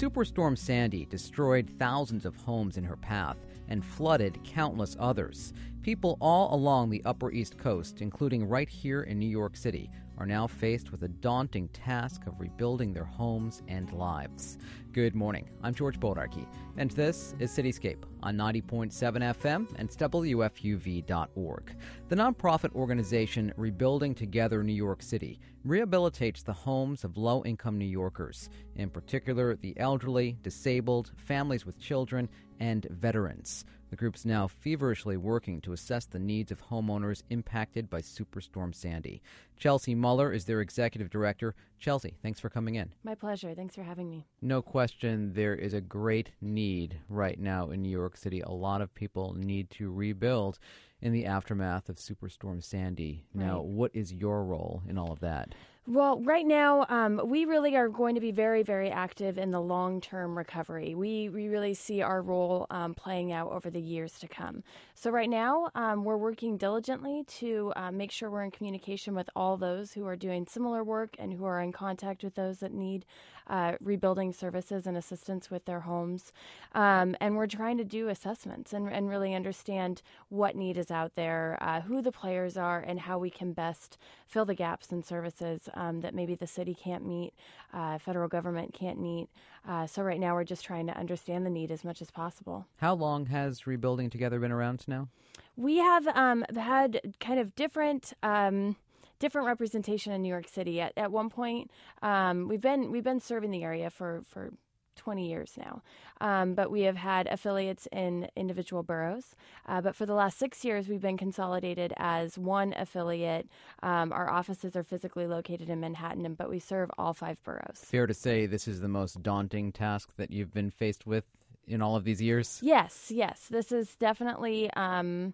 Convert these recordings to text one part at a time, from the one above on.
Superstorm Sandy destroyed thousands of homes in her path and flooded countless others. People all along the Upper East Coast, including right here in New York City, are now faced with a daunting task of rebuilding their homes and lives. Good morning. I'm George Bodarky, and this is Cityscape on 90.7 FM and WFUV.org. The nonprofit organization Rebuilding Together New York City rehabilitates the homes of low income New Yorkers, in particular the elderly, disabled, families with children, and veterans. The group's now feverishly working to assess the needs of homeowners impacted by Superstorm Sandy. Chelsea Muller is their executive director. Chelsea, thanks for coming in. My pleasure. Thanks for having me. No question, there is a great need right now in New York City. A lot of people need to rebuild in the aftermath of Superstorm Sandy. Now, Right. what is your role in all of that? Well, right now, um, we really are going to be very, very active in the long term recovery. We, we really see our role um, playing out over the years to come. So, right now, um, we're working diligently to uh, make sure we're in communication with all those who are doing similar work and who are in contact with those that need uh, rebuilding services and assistance with their homes. Um, and we're trying to do assessments and, and really understand what need is out there, uh, who the players are, and how we can best fill the gaps in services um, that maybe the city can't meet, uh, federal government can't meet. Uh, so right now we're just trying to understand the need as much as possible. How long has Rebuilding Together been around now? We have um, had kind of different. Um, different representation in New York City. At, at one point, um, we've been we've been serving the area for for 20 years now. Um, but we have had affiliates in individual boroughs. Uh, but for the last six years, we've been consolidated as one affiliate. Um, our offices are physically located in Manhattan, but we serve all five boroughs. Fair to say this is the most daunting task that you've been faced with in all of these years? Yes, yes. This is definitely um,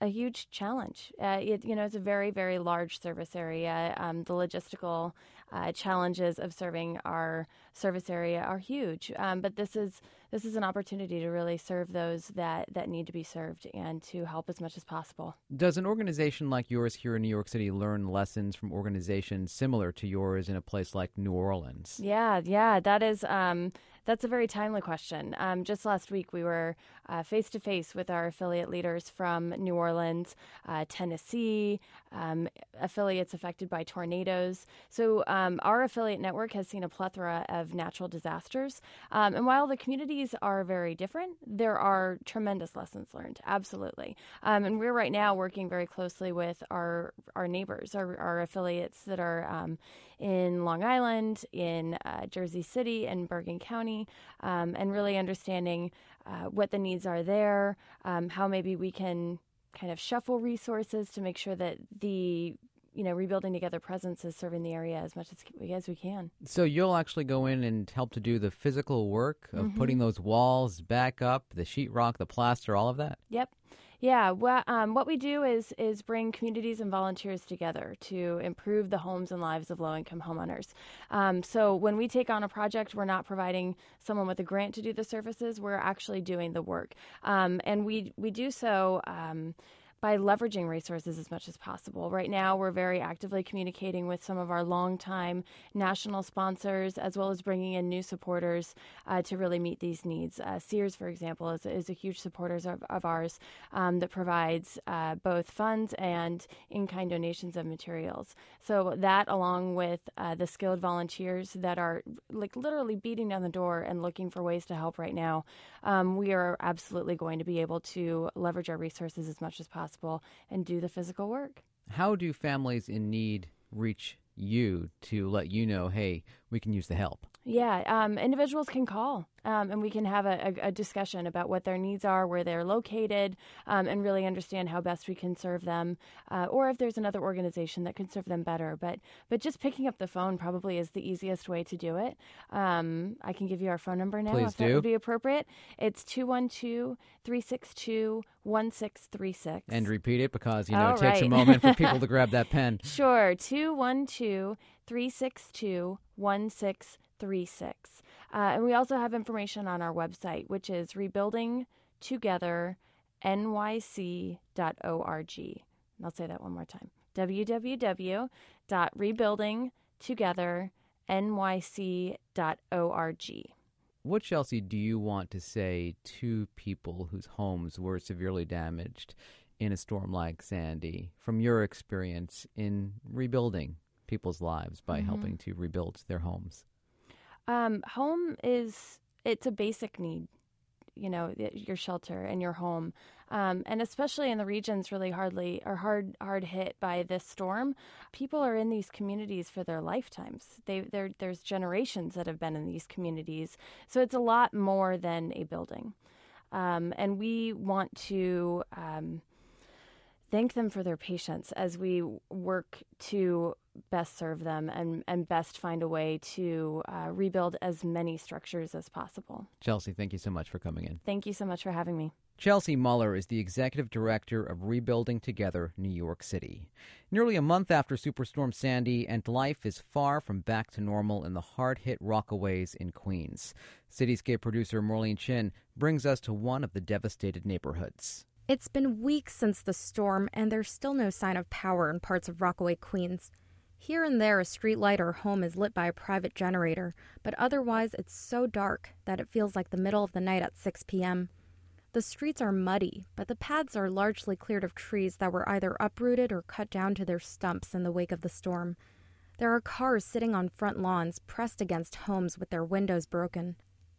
a huge challenge. Uh, it, you know, it's a very, very large service area. Um, the logistical uh, challenges of serving our service area are huge. Um, but this is this is an opportunity to really serve those that that need to be served and to help as much as possible. Does an organization like yours here in New York City learn lessons from organizations similar to yours in a place like New Orleans? Yeah, yeah, that is um, that's a very timely question. Um, just last week, we were face to face with our affiliate leaders from New Orleans, uh, Tennessee, um, affiliates affected by tornadoes. So um, our affiliate network has seen a plethora of natural disasters, um, and while the communities are very different, there are tremendous lessons learned. Absolutely, um, and we're right now working very closely with our our neighbors, our, our affiliates that are um, in Long Island, in uh, Jersey City, and Bergen County, um, and really understanding uh, what the needs are there, um, how maybe we can kind of shuffle resources to make sure that the you know rebuilding together presence is serving the area as much as, as we can. So you'll actually go in and help to do the physical work of Mm-hmm. putting those walls back up, the sheetrock, the plaster, all of that? Yep. Yeah, well, um, what we do is is bring communities and volunteers together to improve the homes and lives of low income homeowners. Um, so when we take on a project, we're not providing someone with a grant to do the services; we're actually doing the work, um, and we we do so. By leveraging resources as much as possible. Right now, we're very actively communicating with some of our longtime national sponsors, as well as bringing in new supporters uh, to really meet these needs. Uh, Sears, for example, is, is a huge supporter of, of ours um, that provides uh, both funds and in-kind donations of materials. So that, along with uh, the skilled volunteers that are like literally beating down the door and looking for ways to help right now, um, we are absolutely going to be able to leverage our resources as much as possible and do the physical work. How do families in need reach you to let you know, hey, we can use the help? Yeah, um, individuals can call um, and we can have a, a, a discussion about what their needs are, where they're located, um, and really understand how best we can serve them, uh, or if there's another organization that can serve them better. But but just picking up the phone probably is the easiest way to do it. Um, I can give you our phone number now Please if that would be appropriate. It's 212 362 1636. And repeat it because, you know, All it takes a moment for people to grab that pen. Sure, 212 362 1636. Uh, and we also have information on our website, which is rebuildingtogethernYC.org. I'll say that one more time www.rebuildingtogethernYC.org. what, Chelsea, do you want to say to people whose homes were severely damaged in a storm like Sandy from your experience in rebuilding people's lives by mm-hmm. helping to rebuild their homes? Um, home is it's a basic need you know your shelter and your home. Um, and especially in the regions really hardly or hard hard hit by this storm people are in these communities for their lifetimes. They there's generations that have been in these communities. So it's a lot more than a building. Um, and we want to um, thank them for their patience as we work to best serve them and, and best find a way to uh, rebuild as many structures as possible. Chelsea, thank you so much for coming in. Thank you so much for having me. Chelsea Muller is the executive director of Rebuilding Together New York City. Nearly a month after Superstorm Sandy, and life is far from back to normal in the hard hit Rockaways in Queens. Cityscape producer Maureen Chin brings us to one of the devastated neighborhoods. It's been weeks since the storm, and there's still no sign of power in parts of Rockaway, Queens. Here and there, a street light or home is lit by a private generator, but otherwise it's so dark that it feels like the middle of the night at 6 p.m. The streets are muddy, but the paths are largely cleared of trees that were either uprooted or cut down to their stumps in the wake of the storm. There are cars sitting on front lawns, pressed against homes with their windows broken.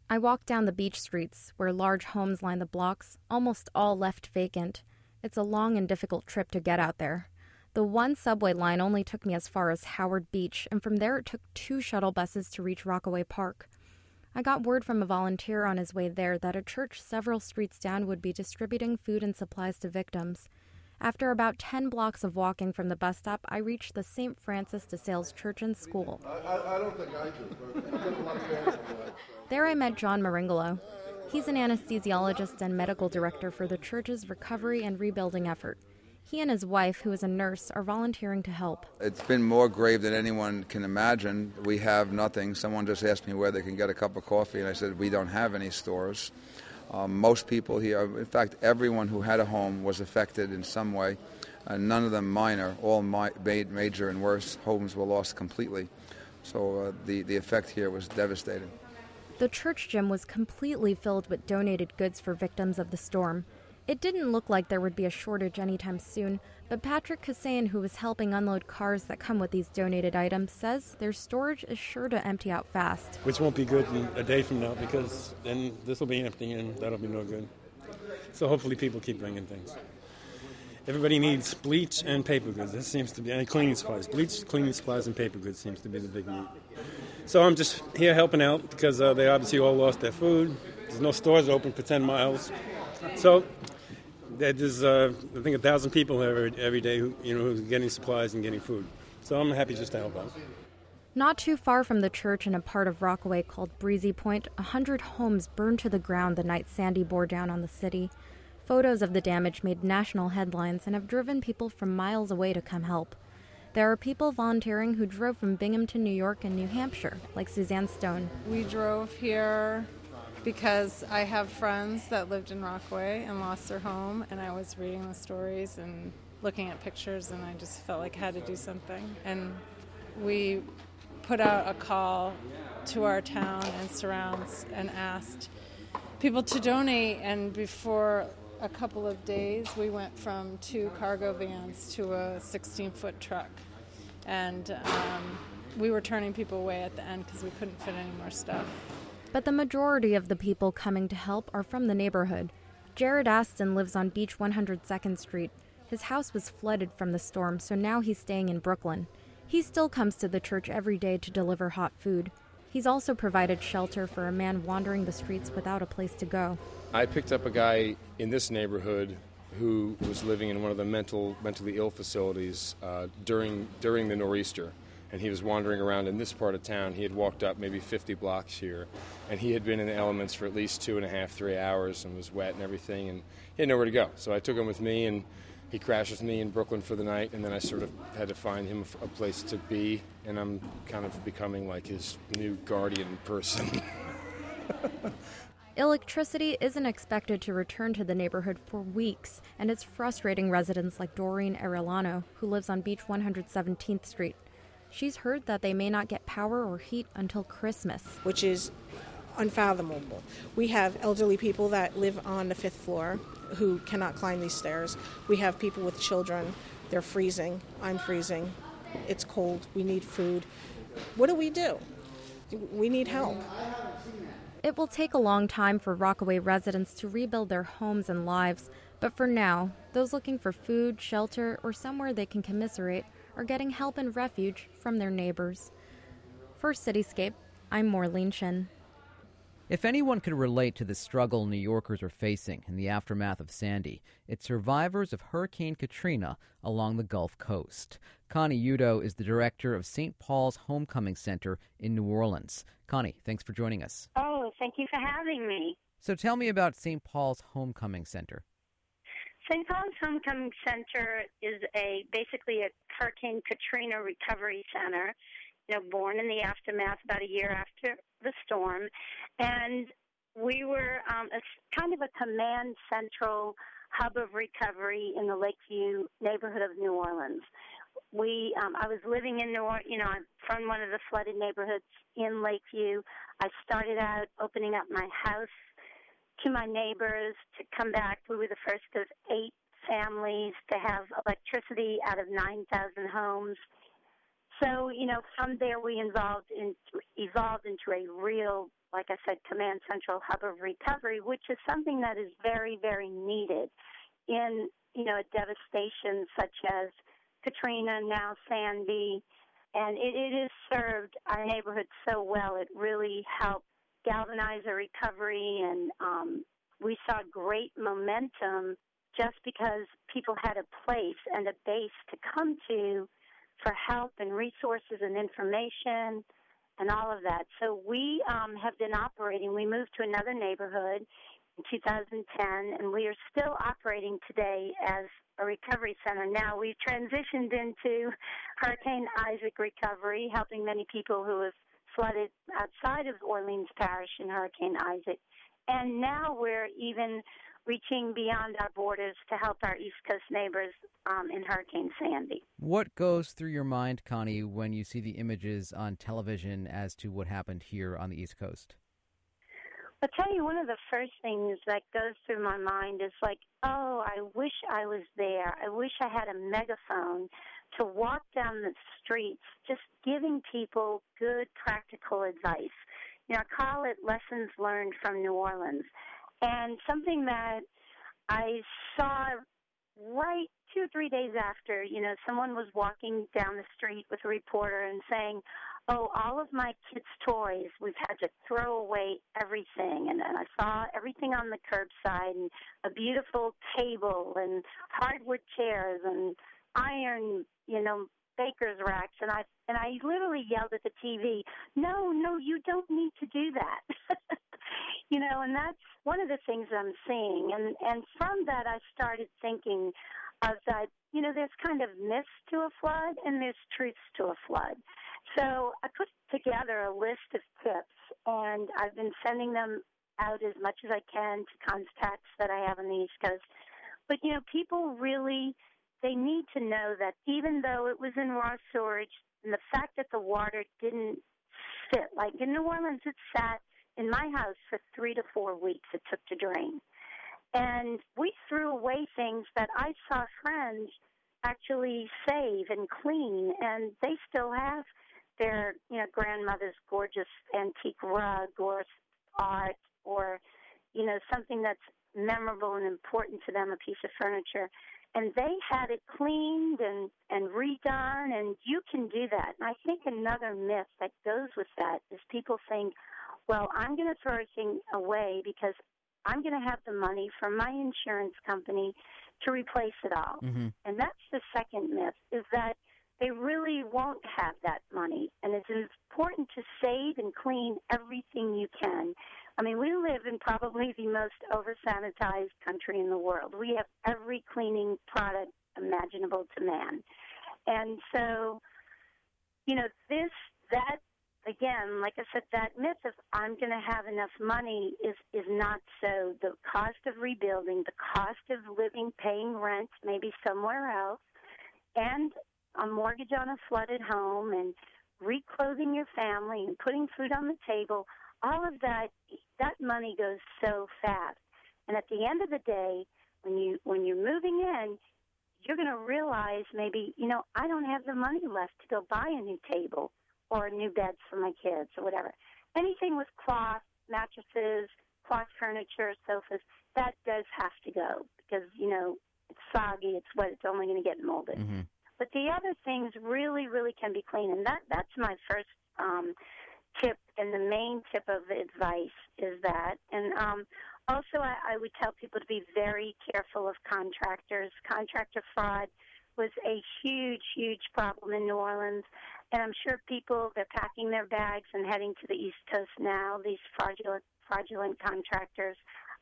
I walk down the beach streets, where large homes line the blocks, almost all left vacant. It's a long and difficult trip to get out there. The one subway line only took me as far as Howard Beach, and from there it took two shuttle buses to reach Rockaway Park. I got word from a volunteer on his way there that a church several streets down would be distributing food and supplies to victims. After about 10 blocks of walking from the bus stop, I reached the St. Francis de Sales Church and School. I, I don't think I do, There I met John Maringolo. He's an anesthesiologist and medical director for the church's recovery and rebuilding effort. He and his wife, who is a nurse, are volunteering to help. It's been more grave than anyone can imagine. We have nothing. Someone just asked me where they can get a cup of coffee, and I said, We don't have any stores. Um, most people here, in fact, everyone who had a home was affected in some way. Uh, none of them minor, all mi- major and worse. Homes were lost completely. So uh, the, the effect here was devastating. The church gym was completely filled with donated goods for victims of the storm. It didn't look like there would be a shortage anytime soon, but Patrick Kasayan, who was helping unload cars that come with these donated items, says their storage is sure to empty out fast. Which won't be good in a day from now because then this will be empty and that'll be no good. So hopefully people keep bringing things. Everybody needs bleach and paper goods. This seems to be, and cleaning supplies. Bleach, cleaning supplies, and paper goods seems to be the big need. So I'm just here helping out because uh, they obviously all lost their food. There's no stores open for 10 miles. So there's uh, I think a thousand people every every day who you know who's getting supplies and getting food. So I'm happy just to help out. Not too far from the church in a part of Rockaway called Breezy Point, a hundred homes burned to the ground the night Sandy bore down on the city. Photos of the damage made national headlines and have driven people from miles away to come help. There are people volunteering who drove from Binghamton, New York, and New Hampshire, like Suzanne Stone. We drove here because I have friends that lived in Rockaway and lost their home, and I was reading the stories and looking at pictures, and I just felt like I had to do something. And we put out a call to our town and surrounds and asked people to donate, and before a couple of days, we went from two cargo vans to a 16 foot truck. And um, we were turning people away at the end because we couldn't fit any more stuff but the majority of the people coming to help are from the neighborhood. Jared Aston lives on Beach 102nd Street. His house was flooded from the storm, so now he's staying in Brooklyn. He still comes to the church every day to deliver hot food. He's also provided shelter for a man wandering the streets without a place to go. I picked up a guy in this neighborhood who was living in one of the mental, mentally ill facilities uh, during, during the nor'easter and he was wandering around in this part of town. He had walked up maybe 50 blocks here, and he had been in the elements for at least two and a half, three hours, and was wet and everything, and he had nowhere to go. So I took him with me, and he crashed with me in Brooklyn for the night, and then I sort of had to find him a place to be, and I'm kind of becoming like his new guardian person. Electricity isn't expected to return to the neighborhood for weeks, and it's frustrating residents like Doreen Arellano, who lives on Beach 117th Street. She's heard that they may not get power or heat until Christmas. Which is unfathomable. We have elderly people that live on the fifth floor who cannot climb these stairs. We have people with children. They're freezing. I'm freezing. It's cold. We need food. What do we do? We need help. It will take a long time for Rockaway residents to rebuild their homes and lives, but for now, those looking for food, shelter, or somewhere they can commiserate are getting help and refuge from their neighbors. For Cityscape, I'm Maureen Chin. If anyone could relate to the struggle New Yorkers are facing in the aftermath of Sandy, it's survivors of Hurricane Katrina along the Gulf Coast. Connie Uddo is the director of St. Paul's Homecoming Center in New Orleans. Connie, thanks for joining us. Oh, thank you for having me. So tell me about St. Paul's Homecoming Center. St. Paul's Homecoming Center is a basically a Hurricane Katrina recovery center you know, born in the aftermath about a year after the storm, and we were um, a kind of a command central hub of recovery in the Lakeview neighborhood of New Orleans. We, um, I was living in New Orleans, you know, I'm from one of the flooded neighborhoods in Lakeview. I started out opening up my house to my neighbors to come back. We were the first of eight families to have electricity out of 9,000 homes so, you know, from there we involved in, evolved into a real, like I said, command central hub of recovery, which is something that is very, very needed in, you know, a devastation such as Katrina, now Sandy, and it, it has served our neighborhood so well. It really helped galvanize a recovery, and um, we saw great momentum just because people had a place and a base to come to for help and resources and information and all of that. So we um, have been operating. We moved to another neighborhood in 2010, and we are still operating today as a recovery center. Now we've transitioned into Hurricane Isaac recovery, helping many people who have flooded outside of Orleans Parish in Hurricane Isaac. And now we're even reaching beyond our borders to help our East Coast neighbors um, in Hurricane Sandy. What goes through your mind, Connie, when you see the images on television as to what happened here on the East Coast? I'll tell you, one of the first things that goes through my mind is like, oh, I wish I was there. I wish I had a megaphone to walk down the streets just giving people good practical advice. You know, I call it lessons learned from New Orleans. And something that I saw right two or three days after, you know, someone was walking down the street with a reporter and saying, Oh, all of my kids' toys, we've had to throw away everything. And then I saw everything on the curbside and a beautiful table and hardwood chairs and iron, you know, baker's racks. And I, and I literally yelled at the TV, No, no, you don't need to do that. you know, and that's one of the things I'm seeing. And and from that, I started thinking of that. You know, there's kind of myths to a flood, and there's truths to a flood. So I put together a list of tips, and I've been sending them out as much as I can to contacts that I have on the East Coast. But you know, people really they need to know that even though it was in raw storage, and the fact that the water didn't sit like in New Orleans, it sat in my house for three to four weeks it took to drain. And we threw away things that I saw friends actually save and clean, and they still have their, you know, grandmother's gorgeous antique rug or art or, you know, something that's memorable and important to them, a piece of furniture. And they had it cleaned and, and redone, and you can do that. And I think another myth that goes with that is people think, well, I'm going to throw everything away because I'm going to have the money from my insurance company to replace it all. Mm-hmm. And that's the second myth is that they really won't have that money. And it's important to save and clean everything you can. I mean, we live in probably the most over sanitized country in the world. We have every cleaning product imaginable to man. And so, you know, this, that again, like I said, that myth of I'm going to have enough money is is not so. The cost of rebuilding, the cost of living, paying rent, maybe somewhere else, and a mortgage on a flooded home, and reclothing your family and putting food on the table. all of that that money goes so fast. And at the end of the day, when you when you're moving in, you're going to realize maybe you know I don't have the money left to go buy a new table or new beds for my kids or whatever. Anything with cloth, mattresses, cloth furniture, sofas, that does have to go because you know it's soggy. It's what it's only going to get molded. Mm-hmm. But the other things really, really can be clean, and that that's my first um, tip and the main tip of advice is that. And um, also, I, I would tell people to be very careful of contractors. Contractor fraud was a huge, huge problem in New Orleans, and I'm sure people they're packing their bags and heading to the East Coast now. These fraudulent, fraudulent contractors.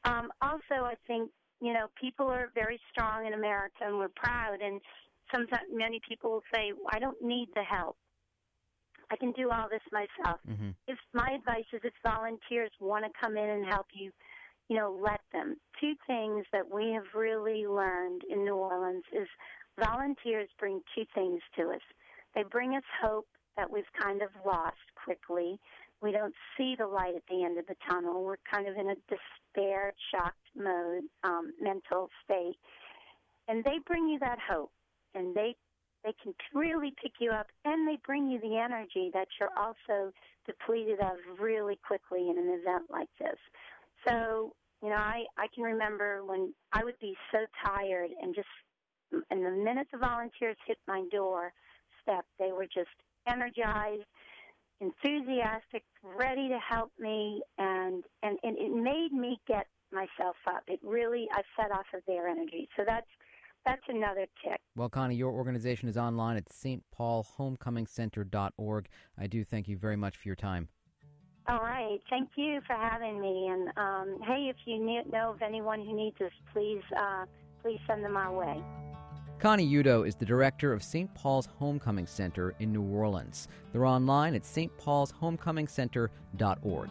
Um, also, I think you know people are very strong in America, and we're proud. And sometimes many people will say, "I don't need the help." I can do all this myself. Mm-hmm. If my advice is if volunteers want to come in and help you, you know, let them. Two things that we have really learned in New Orleans is volunteers bring two things to us. They bring us hope that we've kind of lost quickly. We don't see the light at the end of the tunnel. We're kind of in a despair, shocked mode, um, mental state. And they bring you that hope. And they they can really pick you up and they bring you the energy that you're also depleted of really quickly in an event like this. So, you know, I, I can remember when I would be so tired and just, and the minute the volunteers hit my door step, they were just energized, enthusiastic, ready to help me, and, and, and it made me get myself up. It really, I fed off of their energy. So that's, that's another tip. Well, Connie, your organization is online at stpaulhomecomingcenter.org. I do thank you very much for your time. All right. Thank you for having me. And um, hey, if you need, know of anyone who needs us, please uh, please send them our way. Connie Uddo is the director of St. Paul's Homecoming Center in New Orleans. They're online at stpaulshomecomingcenter.org.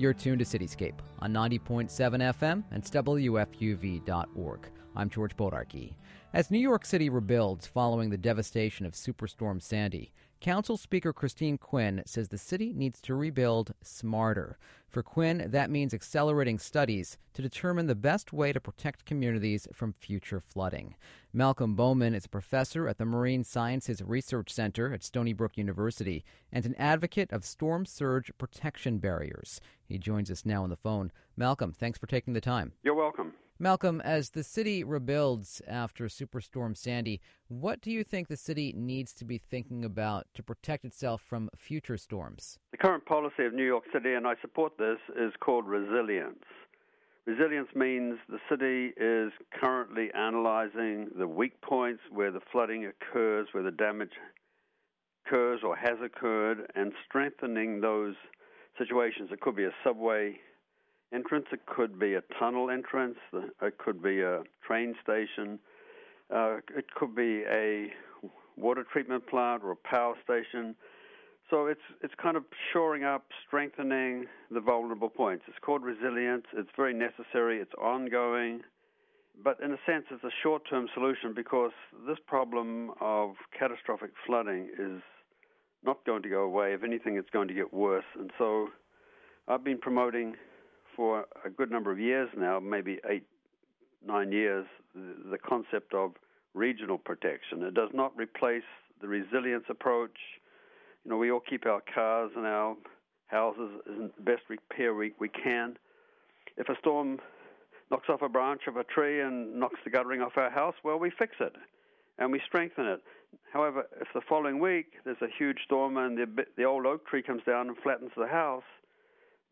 You're tuned to Cityscape on 90.7 FM and WFUV.org. I'm George Bodarky. As New York City rebuilds following the devastation of Superstorm Sandy, Council Speaker Christine Quinn says the city needs to rebuild smarter. For Quinn, that means accelerating studies to determine the best way to protect communities from future flooding. Malcolm Bowman is a professor at the Marine Sciences Research Center at Stony Brook University and an advocate of storm surge protection barriers. He joins us now on the phone. Malcolm, thanks for taking the time. You're welcome. Malcolm, as the city rebuilds after Superstorm Sandy, what do you think the city needs to be thinking about to protect itself from future storms? The current policy of New York City, and I support this, is called resilience. Resilience means the city is currently analyzing the weak points where the flooding occurs, where the damage occurs or has occurred, and strengthening those situations. It could be a subway entrance. It could be a tunnel entrance. It could be a train station. Uh, it could be a water treatment plant or a power station. So it's it's kind of shoring up, strengthening the vulnerable points. It's called resilience. It's very necessary. It's ongoing, but in a sense, it's a short-term solution because this problem of catastrophic flooding is not going to go away. If anything, it's going to get worse. And so, I've been promoting for a good number of years now, maybe eight, nine years, the concept of regional protection. It does not replace the resilience approach. You know, we all keep our cars and our houses in best repair we, we can. If a storm knocks off a branch of a tree and knocks the guttering off our house, well, we fix it and we strengthen it. However, if the following week there's a huge storm and the, the old oak tree comes down and flattens the house,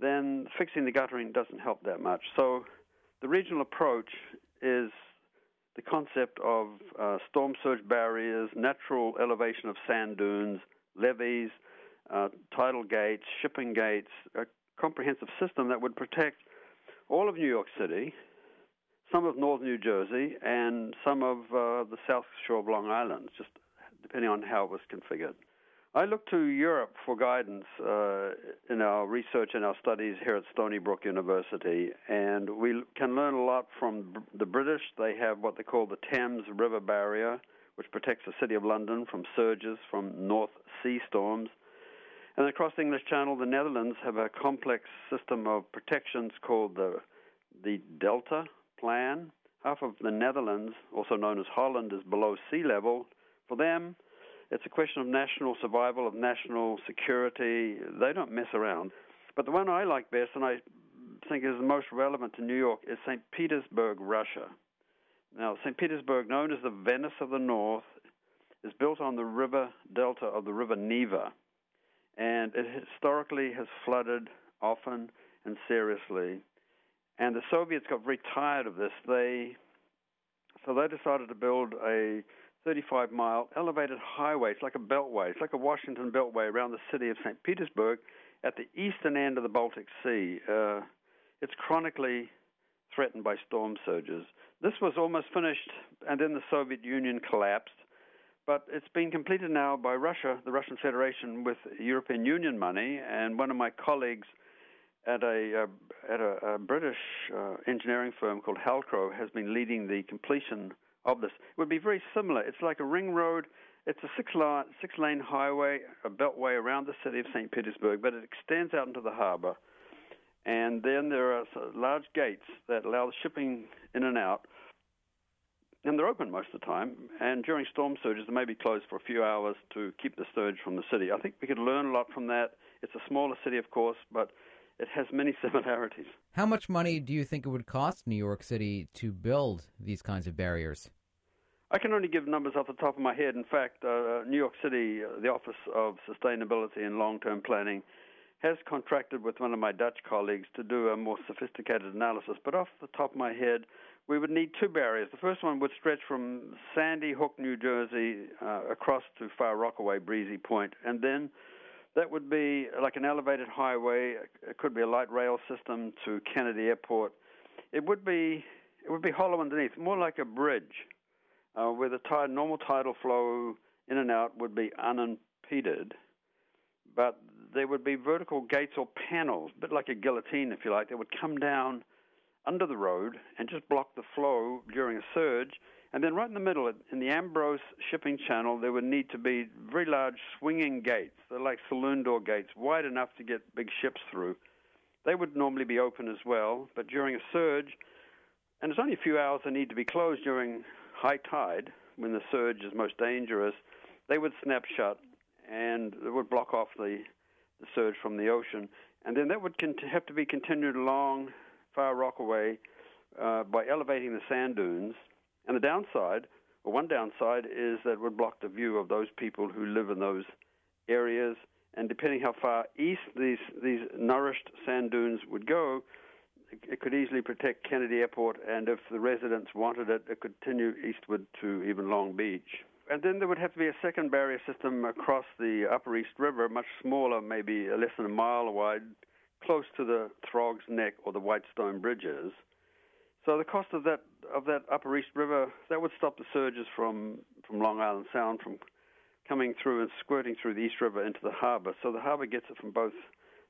then fixing the guttering doesn't help that much. So the regional approach is the concept of uh, storm surge barriers, natural elevation of sand dunes, levees, uh, tidal gates, shipping gates, a comprehensive system that would protect all of New York City, some of northern New Jersey, and some of uh, the south shore of Long Island, just depending on how it was configured. I look to Europe for guidance uh, in our research and our studies here at Stony Brook University, and we can learn a lot from the British. They have what they call the Thames River Barrier, which protects the City of London from surges from North Sea storms. And across the English Channel, the Netherlands have a complex system of protections called the, the Delta Plan. Half of the Netherlands, also known as Holland, is below sea level. For them, it's a question of national survival, of national security. They don't mess around. But the one I like best, and I think is the most relevant to New York, is St. Petersburg, Russia. Now, St. Petersburg, known as the Venice of the North, is built on the river delta of the River Neva, and it historically has flooded often and seriously. And the Soviets got very tired of this. They so they decided to build a 35 mile elevated highway. It's like a beltway. It's like a Washington beltway around the city of St. Petersburg at the eastern end of the Baltic Sea. Uh, it's chronically threatened by storm surges. This was almost finished, and then the Soviet Union collapsed. But it's been completed now by Russia, the Russian Federation, with European Union money. And one of my colleagues at a uh, at a, a British uh, engineering firm called Halcrow has been leading the completion of this. It would be very similar. It's like a ring road. It's a six lane, six lane highway, a beltway around the city of St. Petersburg, but it extends out into the harbor. And then there are large gates that allow the shipping in and out. And they're open most of the time. And during storm surges, they may be closed for a few hours to keep the surge from the city. I think we could learn a lot from that. It's a smaller city, of course, but it has many similarities. How much money do you think it would cost New York City to build these kinds of barriers? I can only give numbers off the top of my head. In fact, uh, New York City, uh, the Office of Sustainability and Long Term Planning, has contracted with one of my Dutch colleagues to do a more sophisticated analysis. But off the top of my head, we would need two barriers. The first one would stretch from Sandy Hook, New Jersey, uh, across to Far Rockaway, Breezy Point, and then that would be like an elevated highway. It could be a light rail system to Kennedy Airport. It would be it would be hollow underneath, more like a bridge, uh, where the normal tidal flow in and out would be unimpeded, but there would be vertical gates or panels, a bit like a guillotine, if you like, that would come down under the road and just block the flow during a surge and then right in the middle, in the Ambrose shipping channel, there would need to be very large swinging gates. They're like saloon door gates, wide enough to get big ships through. They would normally be open as well, but during a surge, and it's only a few hours they need to be closed during high tide, when the surge is most dangerous, they would snap shut and it would block off the, the surge from the ocean. And then that would cont- have to be continued along Far Rockaway uh, by elevating the sand dunes and the downside, or one downside, is that it would block the view of those people who live in those areas. And depending how far east these these nourished sand dunes would go, it could easily protect Kennedy Airport, and if the residents wanted it, it could continue eastward to even Long Beach. And then there would have to be a second barrier system across the Upper East River, much smaller, maybe less than a mile wide, close to the Throgs Neck or the Whitestone Bridges. So the cost of that of that Upper East River that would stop the surges from from Long Island Sound from coming through and squirting through the East River into the harbor. So the harbor gets it from both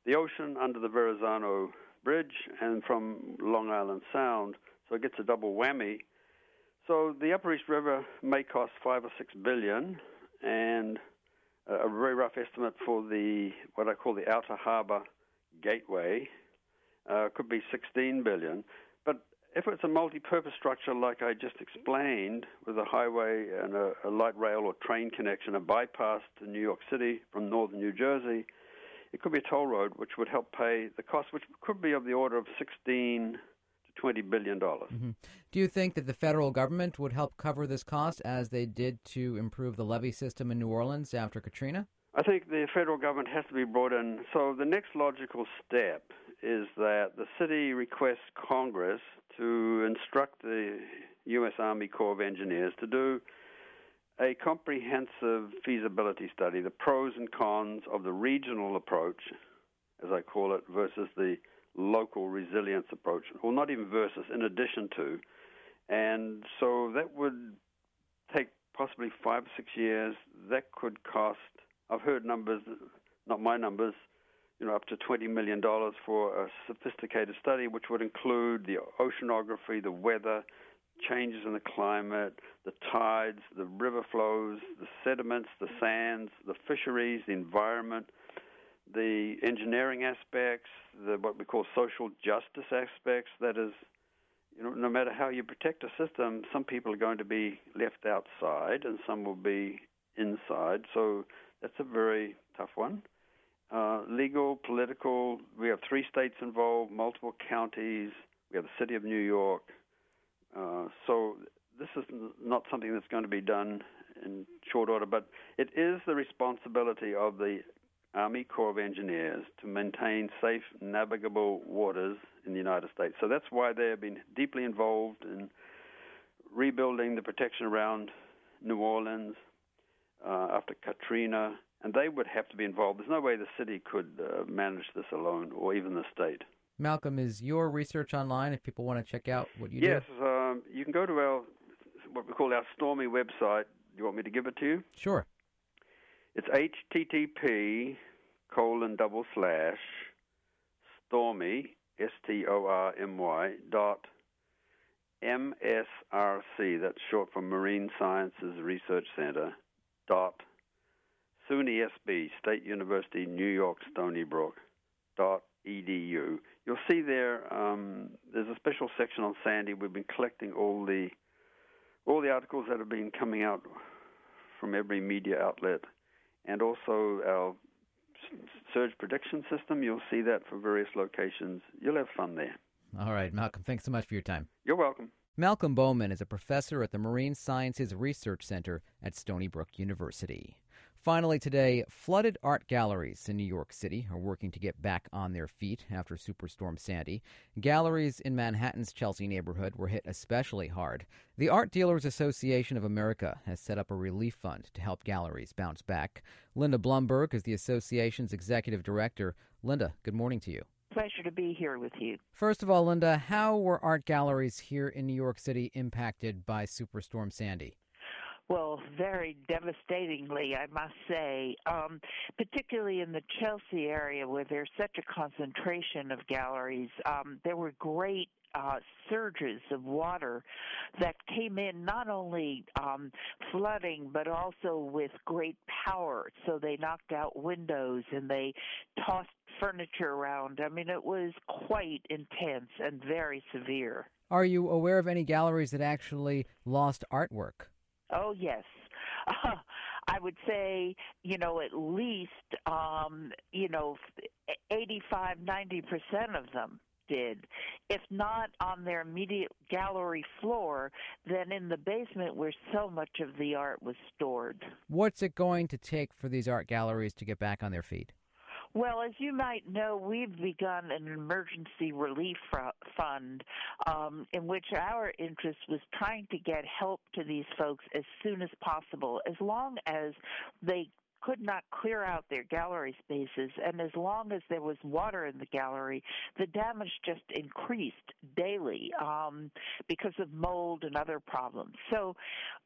the ocean under the Verrazano Bridge and from Long Island Sound. So it gets a double whammy. So the Upper East River may cost five or six billion, and a very rough estimate for the what I call the outer harbor gateway uh, could be 16 billion But if it's a multi-purpose structure like I just explained, with a highway and a, a, light rail or train connection, a bypass to New York City from northern New Jersey, it could be a toll road which would help pay the cost, which could be of the order of 16 to 20 billion dollars. Mm-hmm. Do you think that the federal government would help cover this cost as they did to improve the levee system in New Orleans after Katrina? I think the federal government has to be brought in. So the next logical step is that the city requests Congress to instruct the U.S. Army Corps of Engineers to do a comprehensive feasibility study, the pros and cons of the regional approach, as I call it, versus the local resilience approach, or not even versus, in addition to. And so that would take possibly five or six years. That could cost, I've heard numbers, not my numbers, you know, up to $20 million for a sophisticated study, which would include the oceanography, the weather, changes in the climate, the tides, the river flows, the sediments, the sands, the fisheries, the environment, the engineering aspects, the what we call social justice aspects. That is, you know, no matter how you protect a system, some people are going to be left outside and some will be inside. So that's a very tough one. Uh, legal, political. We have three states involved, multiple counties. We have the city of New York. Uh, so this is not something that's going to be done in short order, but it is the responsibility of the Army Corps of Engineers to maintain safe, navigable waters in the United States. So that's why they have been deeply involved in rebuilding the protection around New Orleans uh, after Katrina, and they would have to be involved. There's no way the city could uh, manage this alone, or even the state. Malcolm, is your research online if people want to check out what you yes, do? Yes, um, you can go to our what we call our Stormy website. Do you want me to give it to you? Sure. It's http colon double slash stormy s t o r m y dot MSRC. That's short for Marine Sciences Research Center. Dot SUNY SB State University New York Stony Brook. Dot edu. You'll see there. Um, there's a special section on Sandy. We've been collecting all the all the articles that have been coming out from every media outlet and also our surge prediction system. You'll see that for various locations. You'll have fun there. All right, Malcolm, thanks so much for your time. You're welcome. Malcolm Bowman is a professor at the Marine Sciences Research Center at Stony Brook University. Finally, today, flooded art galleries in New York City are working to get back on their feet after Superstorm Sandy. Galleries in Manhattan's Chelsea neighborhood were hit especially hard. The Art Dealers Association of America has set up a relief fund to help galleries bounce back. Linda Blumberg is the association's executive director. Linda, good morning to you. Pleasure to be here with you. First of all, Linda, how were art galleries here in New York City impacted by Superstorm Sandy? Well, very devastatingly, I must say, um, particularly in the Chelsea area where there's such a concentration of galleries. Um, there were great uh, surges of water that came in not only um, flooding but also with great power. So they knocked out windows and they tossed furniture around. I mean, it was quite intense and very severe. Are you aware of any galleries that actually lost artwork? Oh yes. Uh, I would say, you know, at least um, you know, 85 90% of them did. If not on their immediate gallery floor, then in the basement where so much of the art was stored. What's it going to take for these art galleries to get back on their feet? Well, as you might know, we've begun an emergency relief fund um, in which our interest was trying to get help to these folks as soon as possible, as long as they could not clear out their gallery spaces, and as long as there was water in the gallery, the damage just increased daily um, because of mold and other problems. So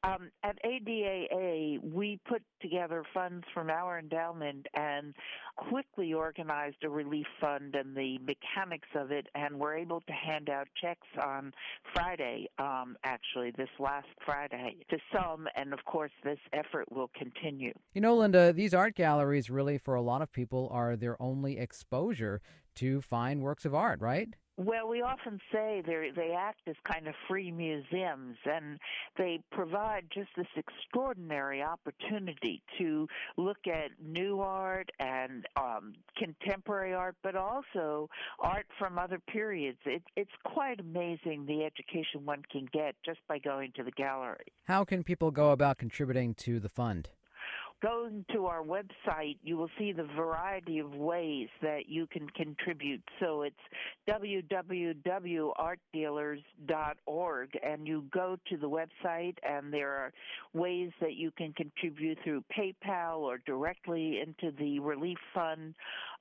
um, at ADAA, we put together funds from our endowment and quickly organized a relief fund and the mechanics of it, and were able to hand out checks on Friday, um, actually, this last Friday, to some, and of course, this effort will continue. You know, Linda, these art galleries really, for a lot of people, are their only exposure to fine works of art, right? Well, we often say they they act as kind of free museums, and they provide just this extraordinary opportunity to look at new art and um, contemporary art, but also art from other periods. It, it's quite amazing the education one can get just by going to the gallery. How can people go about contributing to the fund? Going to our website, you will see the variety of ways that you can contribute. So it's www.artdealers.org, and you go to the website, and there are ways that you can contribute through PayPal or directly into the relief fund,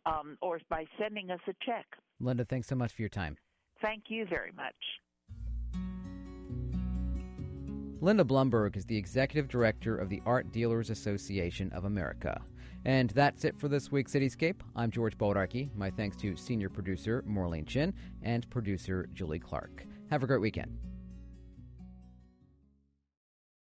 um, or by sending us a check. Linda, thanks so much for your time. Thank you very much. Linda Blumberg is the executive director of the Art Dealers Association of America. And that's it for this week's Cityscape. I'm George Bodarky. My thanks to senior producer Maureen Chin and producer Julie Clark. Have a great weekend.